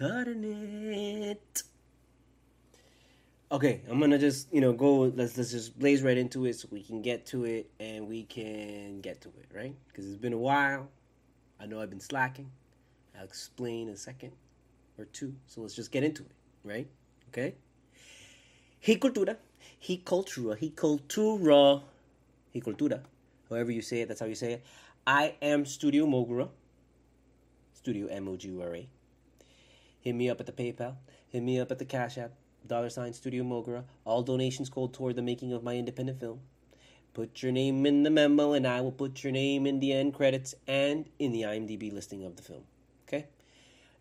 cutting it. Okay, I'm gonna just you know go. Let's let's just blaze right into it so we can get to it and we can get to it right because it's been a while. I know I've been slacking. I'll explain in a second or two. So let's just get into it, right? Okay. He cultura, he cultura, he cultura, he cultura. However you say it, that's how you say it. I am Studio Mogura. Studio M O G U R A. Hit me up at the PayPal. Hit me up at the Cash App. Dollar sign Studio Mogura. All donations go toward the making of my independent film. Put your name in the memo, and I will put your name in the end credits and in the IMDb listing of the film. Okay?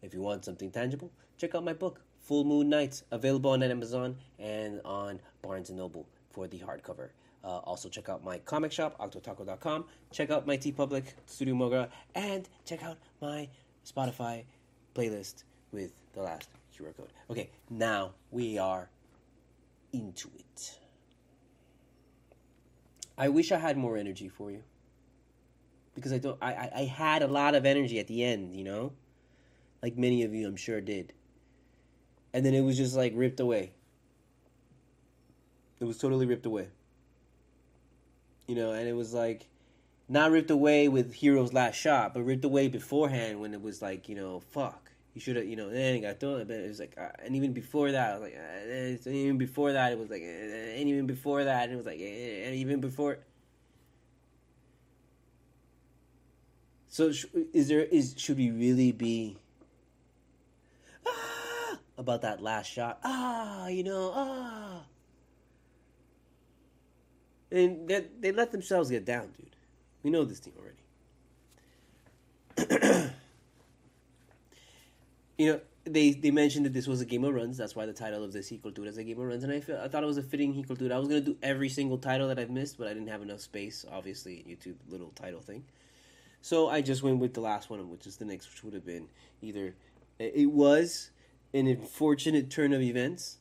If you want something tangible, check out my book, Full Moon Nights, available on Amazon and on Barnes & Noble for the hardcover. Uh, also, check out my comic shop, octotaku.com. Check out my TeePublic, Studio Mogura, and check out my Spotify playlist with the last QR code. Okay, now we are into it. I wish I had more energy for you. Because I don't I, I, had a lot of energy at the end, you know? Like many of you I'm sure did. And then it was just like ripped away. It was totally ripped away. You know, and it was like not ripped away with Herro's Last Shot, but ripped away beforehand when it was like, you know, fuck. You should have, you know, then it got thrown. But it was like, uh, and even before that, I was like, uh, and even before that, it was like, uh, and even before that, it was like, uh, and even before. So, sh- is there is should we really be ah, about that last shot? Ah, you know, ah. And they, they let themselves get down, dude. We know this team already. you know, they they mentioned that this was a game of runs. That's why the title of this equal to it as a game of runs. And I feel, I thought it was a fitting equal to it. I was gonna do every single title that I've missed, but I didn't have enough space. Obviously, YouTube little title thing. So I just went with the last one, which is the next, which would have been either it was an unfortunate turn of events,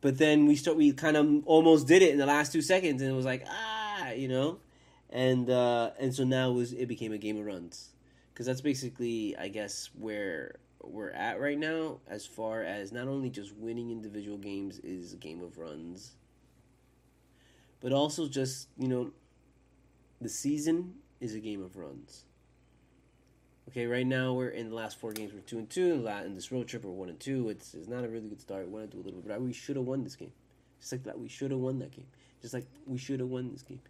but then we start we kind of almost did it in the last two seconds, and it was like ah, you know, and uh, and so now it was it became a game of runs because that's basically I guess where we're at right now as far as not only just winning individual games is a game of runs, but also just you know the season is a game of runs. Okay, right now we're in the last four games. We're two and two. In this road trip, we're one and two. It's, it's not a really good start. We want to do a little bit, but we should have won this game. Just like that, we should have won that game. Just like we should have won this game.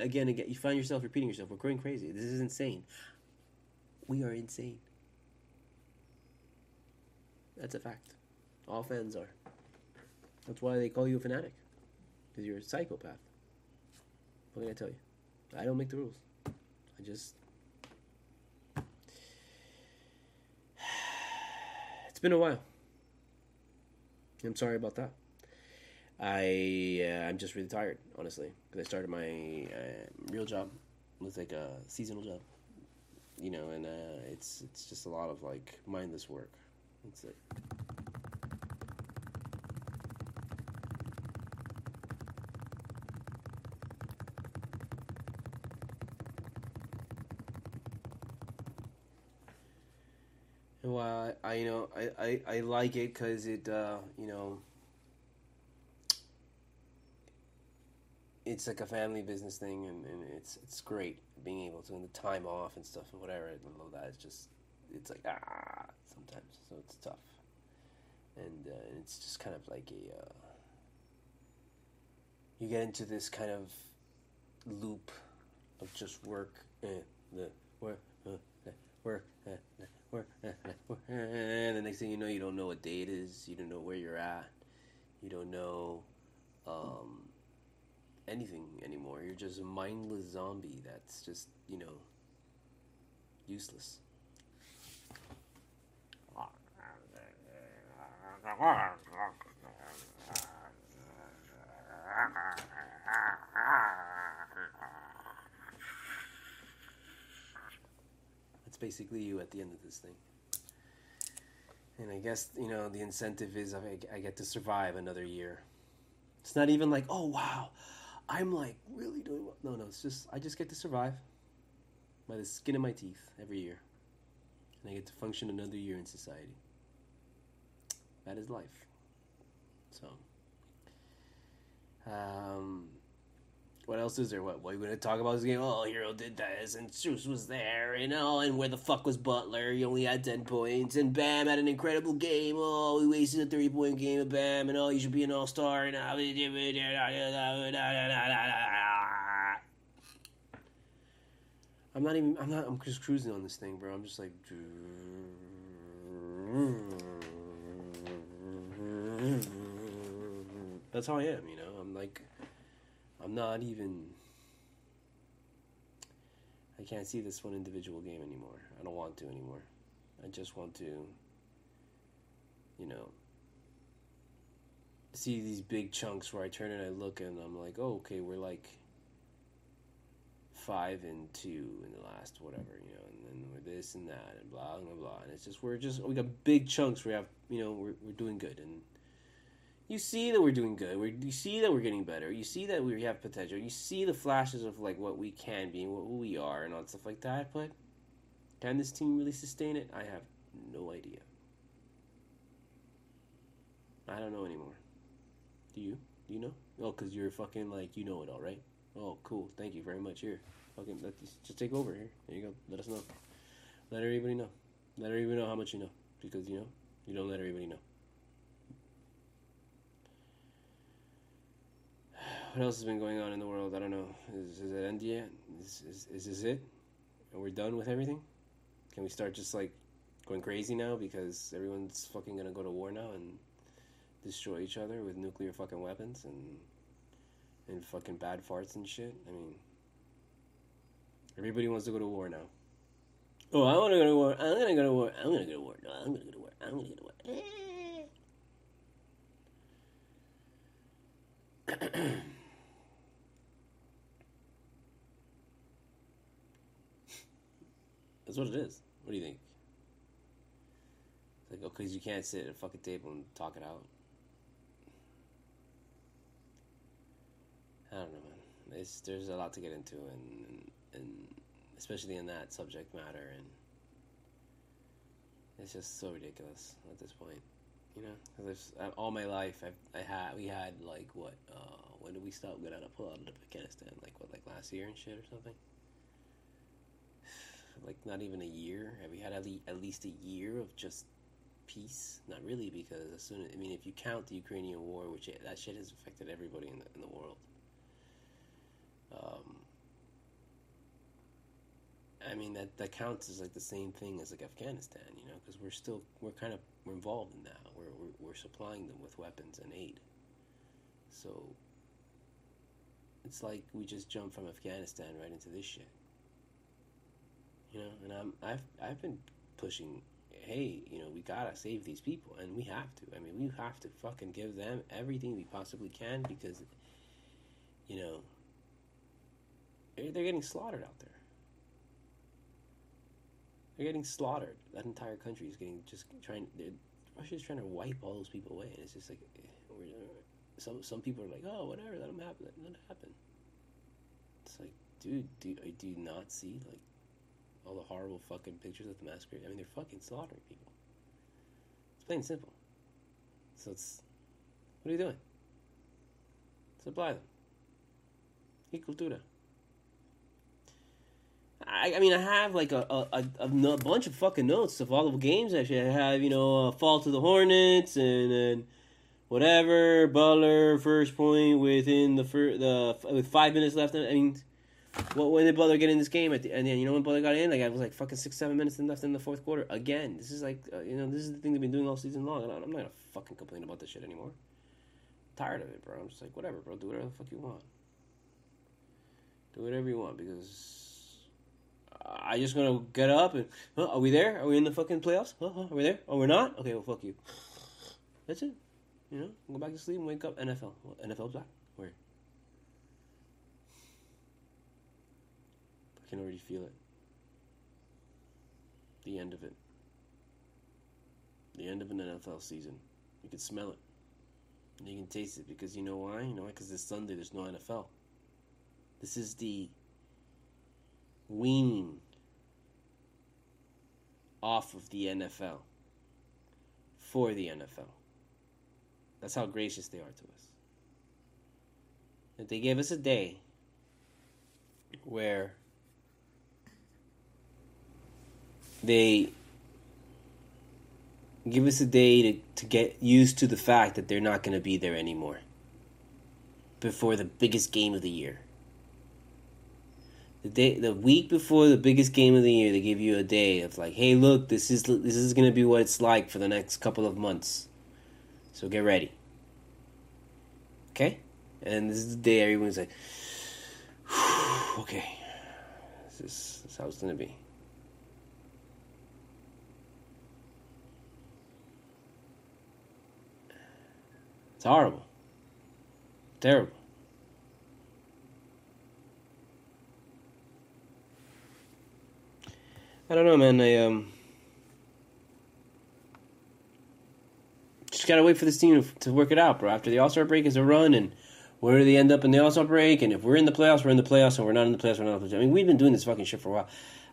Again, again, you find yourself repeating yourself. We're going crazy. This is insane. We are insane. That's a fact. All fans are. That's why they call you a fanatic. Because you're a psychopath. What can I tell you? I don't make the rules. I just. It's been a while. I'm sorry about that. I uh, I'm just really tired, honestly, because I started my uh, real job with like a seasonal job, you know, and uh, it's it's just a lot of like mindless work. That's it. Well, I, you know I, I, I like it because it uh, you know it's like a family business thing and, and it's it's great being able to and the time off and stuff and whatever and all that is just it's like ah sometimes so it's tough. And uh, it's just kind of like a uh, you get into this kind of loop of just work eh, the work uh, work eh, work eh, work and the next thing you know you don't know what day it is you don't know where you're at you don't know um, anything anymore. You're just a mindless zombie that's just you know useless That's basically you at the end of this thing. And I guess, you know, the incentive is I, get to survive another year. It's not even like, oh, wow, I'm like really doing well. No, no, it's just, I just get to survive by the skin of my teeth every year. And I get to function another year in society. That is life. So, um, what else is there? What, what are you going to talk about this game? Oh, Herro did this, and Zeus was there, and oh, and where the fuck was Butler? He only had 10 points, and Bam had an incredible game. Oh, we wasted a three point game of Bam, and oh, you should be an all star. And I'm not even, I'm not, I'm just cruising on this thing, bro. I'm just like. Mm. That's how I am, you know? I'm like. I'm not even. I can't see this one individual game anymore. I don't want to anymore. I just want to, you know, see these big chunks where I turn and I look and I'm like, oh, okay, we're like five and two in the last whatever, you know, and then we're this and that and blah blah blah. And it's just we're just we got big chunks. We have you know we're we're doing good and you see that we're doing good. we you see that we're getting better. You see that we have potential. You see the flashes of like what we can be and what we are and all stuff like that. But can this team really sustain it? I have no idea. I don't know anymore. Do you? Do you know? Oh, cause you're fucking like you know it all, right? Oh, cool. Thank you very much. Here, fucking let just take over here. There you go. Let us know. Let everybody know. Let everybody know how much you know, because you know you don't let everybody know. What else has been going on in the world? I don't know. Is, is it end yet? Is, is, is this it? Are we done with everything? Can we start just like going crazy now because everyone's fucking gonna go to war now and destroy each other with nuclear fucking weapons and and fucking bad farts and shit? I mean, everybody wants to go to war now. Oh, I want to go to war. I'm gonna go to war. I'm gonna go to war. No, I'm gonna go to war. I'm gonna go to war. That's what it is. What do you think? It's like, oh, because you can't sit at a fucking table and talk it out. I don't know, man. It's, there's a lot to get into, and, and, and especially in that subject matter, and it's just so ridiculous at this point, you know. Because all my life, I've, I had we had like what? Uh, when did we stop getting a pull out of Afghanistan? Like what? Like last year and shit or something like not even a year? Have we had at least a year of just peace? Not really, because as soon as, I mean, if you count the Ukrainian war, which it, that shit has affected everybody in the in the world. Um, I mean that that counts as like the same thing as like Afghanistan, you know, because we're still we're kind of we're involved in that. We're, we're we're supplying them with weapons and aid. So it's like we just jumped from Afghanistan right into this shit. You know, and I'm I've I've been pushing. Hey, you know, we gotta save these people, and we have to. I mean, we have to fucking give them everything we possibly can because, you know, they're, they're getting slaughtered out there. They're getting slaughtered. That entire country is getting just trying. Russia's trying to wipe all those people away, and it's just like, eh, some some people are like, oh, whatever, let them happen, let it happen. It's like, dude, do I do not see like all the horrible fucking pictures of the massacre. I mean, they're fucking slaughtering people. It's plain and simple. So it's, what are you doing? Supply them. Y cultura. I, I mean, I have like a, a, a, a, bunch of fucking notes of all the games actually. I have, you know, uh, Fall to the Hornets and then whatever, Butler, first point within the, fir- the with five minutes left. I mean, well, when did Butler get in this game? At the, then you know when Butler got in, like I was like fucking six, seven minutes left in the fourth quarter. Again, this is like uh, you know this is the thing they've been doing all season long. And I'm not gonna fucking complain about this shit anymore. I'm tired of it, bro. I'm just like whatever, bro. Do whatever the fuck you want. Do whatever you want because I just gonna get up and huh, are we there? Are we in the fucking playoffs? Huh, huh, are we there? Oh, we're not. Okay, well fuck you. That's it. You know, go back to sleep and wake up. NFL. Well, NFL's back. Where? I can already feel it. The end of it. The end of an NFL season. You can smell it. And you can taste it because you know why? You know why? Because this Sunday there's no NFL. This is the weaning off of the NFL for the NFL. That's how gracious they are to us. That they gave us a day where they give us a day to, to get used to the fact that they're not going to be there anymore before the biggest game of the year. The day, the week before the biggest game of the year, they give you a day of like, hey, look, this is this is going to be what it's like for the next couple of months. So get ready. Okay, and this is the day everyone's like, okay, this is, this is how it's going to be. It's horrible. Terrible. I don't know, man. I um just gotta wait for this team to, work it out, bro. After the All Star break is a run, and where do they end up in the All Star break? And if we're in the playoffs, we're in the playoffs, and we're not in the playoffs, we're not in the playoffs. I mean, we've been doing this fucking shit for a while.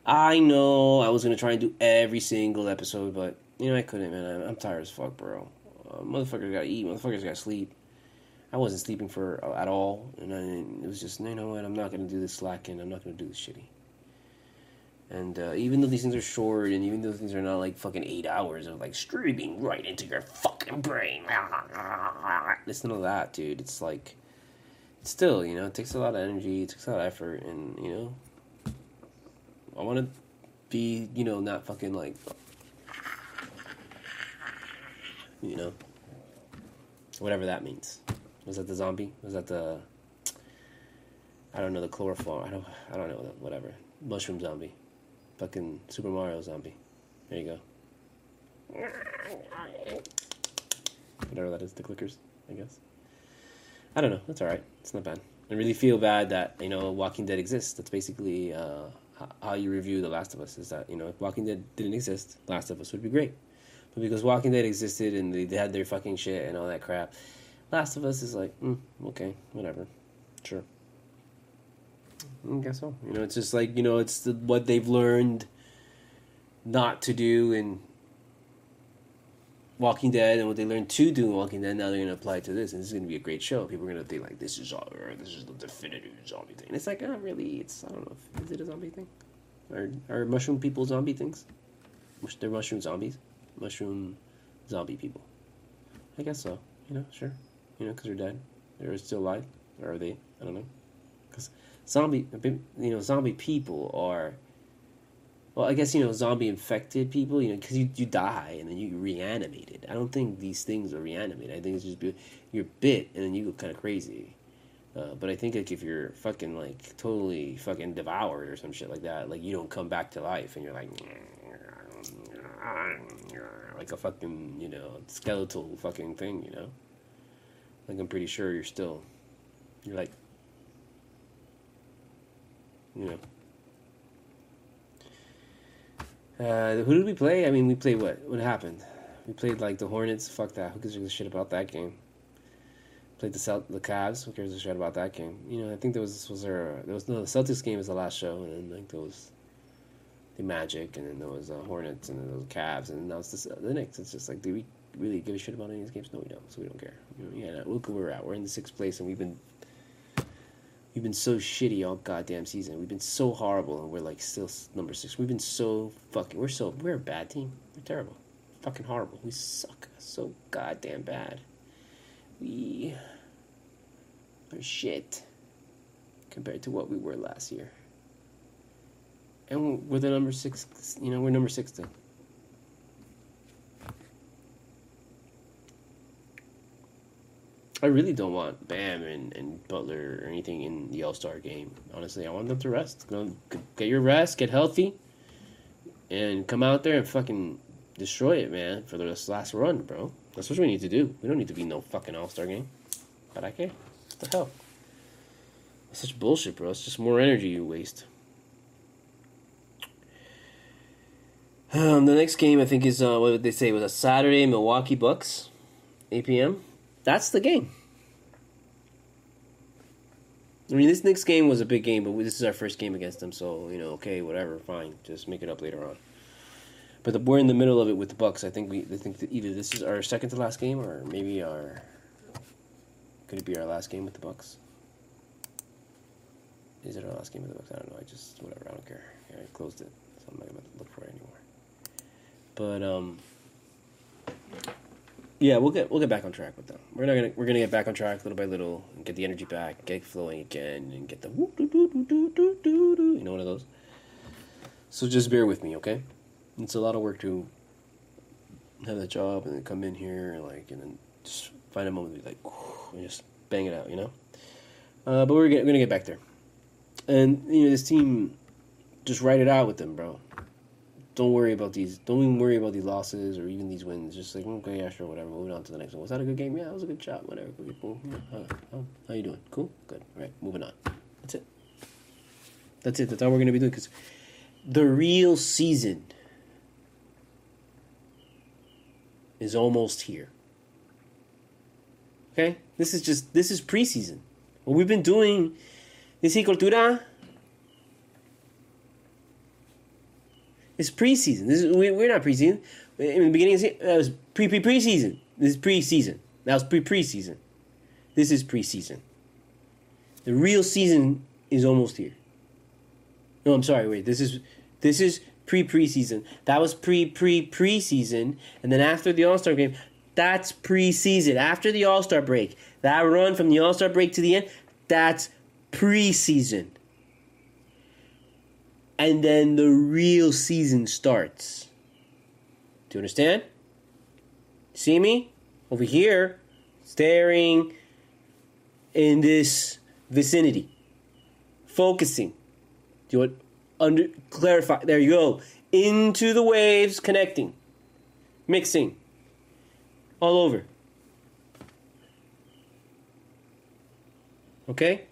I know I was gonna try and do every single episode, but you know I couldn't, man. I'm tired as fuck, bro. Motherfuckers gotta eat. Motherfuckers gotta sleep. I wasn't sleeping for uh, at all, and I, it was just you know what? I'm not gonna do this slacking. I'm not gonna do this shitty. And uh, even though these things are short, and even though things are not like fucking eight hours of like streaming right into your fucking brain, listen to that, dude. It's like, still, you know, it takes a lot of energy, it takes a lot of effort, and you know, I want to be, you know, not fucking like, you know, whatever that means. Was that the zombie? Was that the? I don't know the chloroform. I don't. I don't know. Whatever. Mushroom zombie. Fucking Super Mario zombie. There you go. Whatever that is, the clickers, I guess. I don't know. That's all right. It's not bad. I really feel bad that you know Walking Dead exists. That's basically uh, how you review The Last of Us. Is that you know if Walking Dead didn't exist, Last of Us would be great. Because Walking Dead existed and they, had their fucking shit and all that crap, Last of Us is like, mm, okay, whatever, sure. I guess so. You know, it's just like you know, it's the, what they've learned not to do in Walking Dead, and what they learned to do in Walking Dead. Now they're going to apply it to this, and this is going to be a great show. People are going to think like, this is all, this is the definitive zombie thing. And it's like, not really. It's I don't know. Is it a zombie thing? Are are mushroom people zombie things? They're mushroom zombies. Mushroom zombie people. I guess so. You know, sure. You know, because they're dead. They're still alive, or are they? I don't know. Because zombie, you know, zombie people are. Well, I guess you know, zombie infected people. You know, because you you die and then you reanimate it. I don't think these things are reanimated. I think it's just you're bit and then you go kind of crazy. Uh, but I think like if you're fucking like totally fucking devoured or some shit like that, like you don't come back to life and you're like like a fucking you know skeletal fucking thing, you know. Like I'm pretty sure you're still you're like you know. Uh, who did we play? I mean, we played what? What happened? We played like the Hornets. Fuck that. Who gives a shit about that game? Played the Celt- the Cavs. Who cares a shit about that game? You know, I think there was was there there was no the Celtics game was the last show, and then like there was the Magic, and then there was uh, Hornets, and then there was Cavs, and now it's the, the Knicks. It's just like, do we really give a shit about any of these games? No, we don't. So we don't care. You know, yeah, look where we're at. We're in the sixth place, and we've been We've been so shitty all goddamn season. We've been so horrible, and we're like still number six. We've been so fucking. We're so. We're a bad team. We're terrible. Fucking horrible. We suck so goddamn bad. We are shit compared to what we were last year. And we're the number six. You know, we're number six then. I really don't want Bam and, and Butler or anything in the All Star game. Honestly, I want them to rest. Get your rest, get healthy, and come out there and fucking destroy it, man, for the last run, bro. That's what we need to do. We don't need to be no fucking All Star game. But I care. What the hell? It's such bullshit, bro. It's just more energy you waste. Um, the next game I think is uh, what did they say it was a Saturday Milwaukee Bucks, 8 p.m that's the game. I mean, this next game was a big game, but this is our first game against them, so you know, okay, whatever, fine, just make it up later on. But the, we're in the middle of it with the Bucks. I think we I think either this is our second to last game, or maybe our Could it be our last game with the Bucks? Is it our last game with the Bucks? I don't know. I just whatever. I don't care. I closed it, so I'm not gonna look for it anymore. But um, yeah, we'll get we'll get back on track with them. We're not gonna we're gonna get back on track little by little and get the energy back, get flowing again, and get the. You know one of those. So just bear with me, okay? It's a lot of work to have that job and then come in here and like and then just find a moment to be like and just bang it out, you know. Uh, but we're, get, we're gonna get back there, and you know this team, just write it out with them, bro. Don't worry about these. Don't even worry about these losses or even these wins. Just like okay, yeah, sure, whatever. Moving on to the next one. Was that a good game? Yeah, it was a good shot. Whatever. Cool. Yeah, how, how, how you doing? Cool. Good. All right. Moving on. That's it. That's it. That's all we're gonna be doing because the real season is almost here. Okay? This is just this is preseason. What we've been doing this cultura is preseason. This is we, we're not preseason. In the beginning, that was pre pre preseason. This is preseason. That was pre preseason. This is preseason. The real season is almost here. No, I'm sorry. Wait, this is this is pre preseason. That was pre pre preseason, and then after the All Star game, that's preseason. After the All Star break, that run from the All Star break to the end, that's preseason. And then the real season starts. Do you understand? See me? Over here, staring in this vicinity. Focusing. Do you want under clarify? There you go. Into the waves, connecting. Mixing all over. Okay?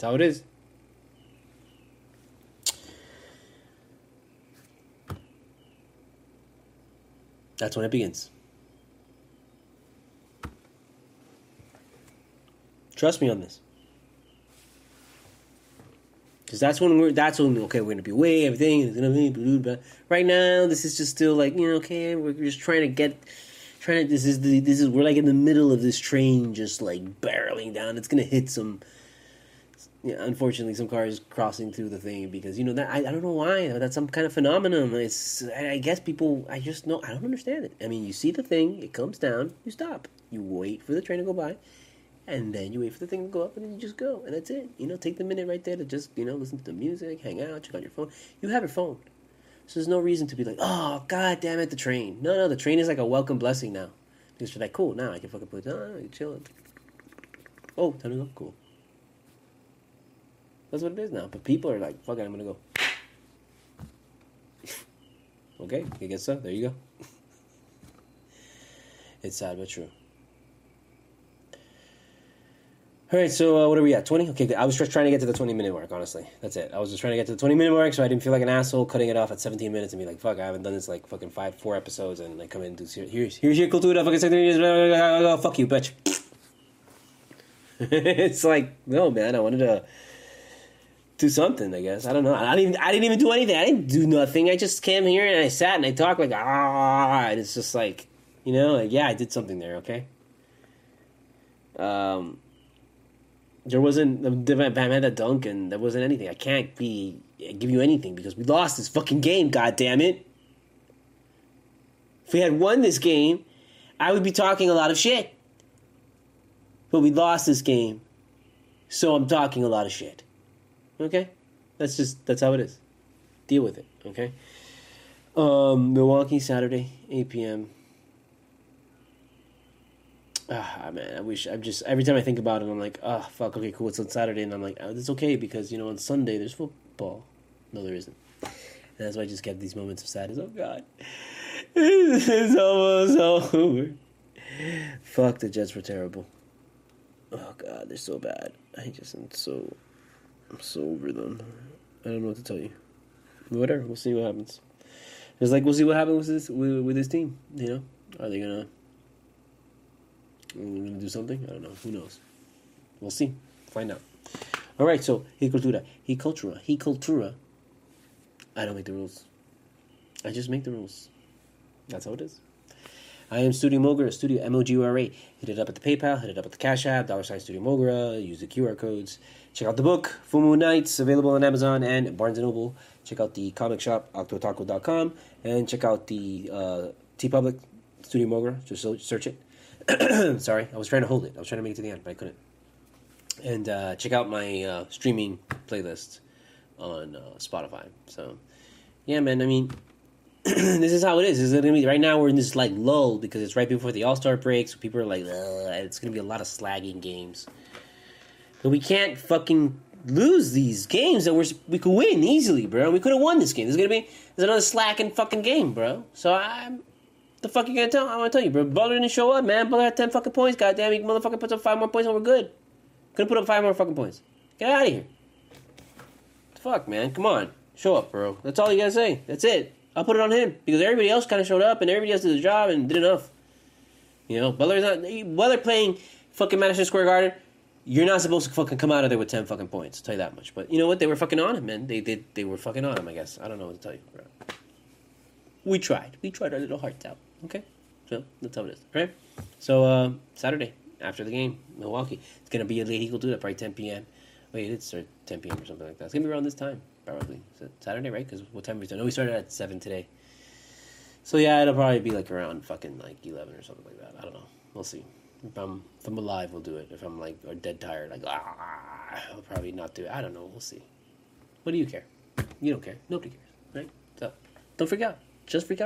That's how it is. That's when it begins. Trust me on this. Because that's when we're that's when okay we're gonna be away everything is gonna be right now this is just still like you know okay we're just trying to get trying to this is the this is we're like in the middle of this train just like barreling down it's gonna hit some yeah, unfortunately some cars crossing through the thing because you know that I, I don't know why that's some kind of phenomenon it's I, I guess people I just know I don't understand it I mean you see the thing it comes down you stop you wait for the train to go by and then you wait for the thing to go up, and then you just go, and that's it. You know, take the minute right there to just you know listen to the music, hang out, check on your phone. You have your phone, so there's no reason to be like, oh god damn it, the train. No, no, the train is like a welcome blessing now because you're like, cool, now I can fucking put it on, chill. Oh, time to go, cool. That's what it is now. But people are like, fuck it, I'm gonna go. okay, I guess so. There you go. it's sad but true. All right, so uh, what are we at? 20? Okay, I was just trying to get to the 20 minute mark, honestly. That's it. I was just trying to get to the 20 minute mark so I didn't feel like an asshole cutting it off at 17 minutes and be like, fuck, I haven't done this like fucking five, four episodes and I come in and do, here's, here's your cultura, fucking 17 minutes, fuck you, bitch. it's like, no, man, I wanted to do something, I guess. I don't know. I didn't even, I didn't even do anything. I didn't do nothing. I just came here and I sat and I talked like, ah, and it's just like, you know, like, yeah, I did something there, okay? Um, there wasn't dunk, and there wasn't anything. I can't be give you anything because we lost this fucking game. God damn it! If we had won this game, I would be talking a lot of shit. But we lost this game, so I'm talking a lot of shit. Okay, that's just that's how it is. Deal with it. Okay. Um, Milwaukee Saturday, 8 p.m. Ah man, I wish I'm just every time I think about it, I'm like, ah, oh, fuck. Okay, cool. It's on Saturday, and I'm like, oh, it's okay because you know on Sunday there's football. No, there isn't. And that's why I just get these moments of sadness. Oh God, it's almost over. Fuck, the Jets were terrible. Oh God, they're so bad. I just am so, I'm so over them. I don't know what to tell you. Whatever, we'll see what happens. It's like we'll see what happens with this with, with this team. You know, are they gonna? We're going to do something? I don't know. Who knows? We'll see. Find out. All right, so he cultura. He cultura. He cultura. I don't make the rules. I just make the rules. That's how it is. I am Studio Mogura, Studio M O G U R A. Hit it up at the PayPal, hit it up at the Cash App, dollar sign Studio Mogura. Use the QR codes. Check out the book, Full Moon Nights, available on Amazon and Barnes and Noble. Check out the comic shop, octotaku.com, and check out the uh, TeePublic Studio Mogura. Just search it. Sorry, I was trying to hold it. I was trying to make it to the end, but I couldn't. And uh, check out my uh, streaming playlist on uh, Spotify. So, yeah, man. I mean, this is how it is. Is it gonna be right now? We're in this like lull because it's right before the All Star break, so people are like, it's gonna be a lot of slagging games. But we can't fucking lose these games that we're we could win easily, bro. We could have won this game. This is gonna be there's another slacking fucking game, bro. So I'm the fuck you gonna tell? I want to tell you, bro. Butler didn't show up, man. Butler had ten fucking points. Goddamn, he motherfucker puts up five more points and we're good. Couldn't put up five more fucking points. Get out of here. Fuck, man. Come on, show up, bro. That's all you gotta say. That's it. I'll put it on him because everybody else kind of showed up and everybody else did the job and did enough. You know, Butler's not. Butler playing fucking Madison Square Garden. You're not supposed to fucking come out of there with ten fucking points. I'll tell you that much. But you know what? They were fucking on him, man. They. They, they were fucking on him. I guess. I don't know what to tell you, bro. We tried. We tried our little hearts out. Okay, so that's how it is, right? So uh, Saturday after the game, Milwaukee. It's gonna be a late equal do probably 10 p.m. Wait, it's 10 p.m. or something like that. It's gonna be around this time probably. Is it Saturday, right? Because what time we start? No, we started at seven today. So yeah, it'll probably be like around fucking like eleven or something like that. I don't know. We'll see. If I'm if I'm alive, we'll do it. If I'm like or dead tired, like ah, I'll probably not do it. I don't know. We'll see. What do you care? You don't care. Nobody cares, right? So don't freak out. Just freak out.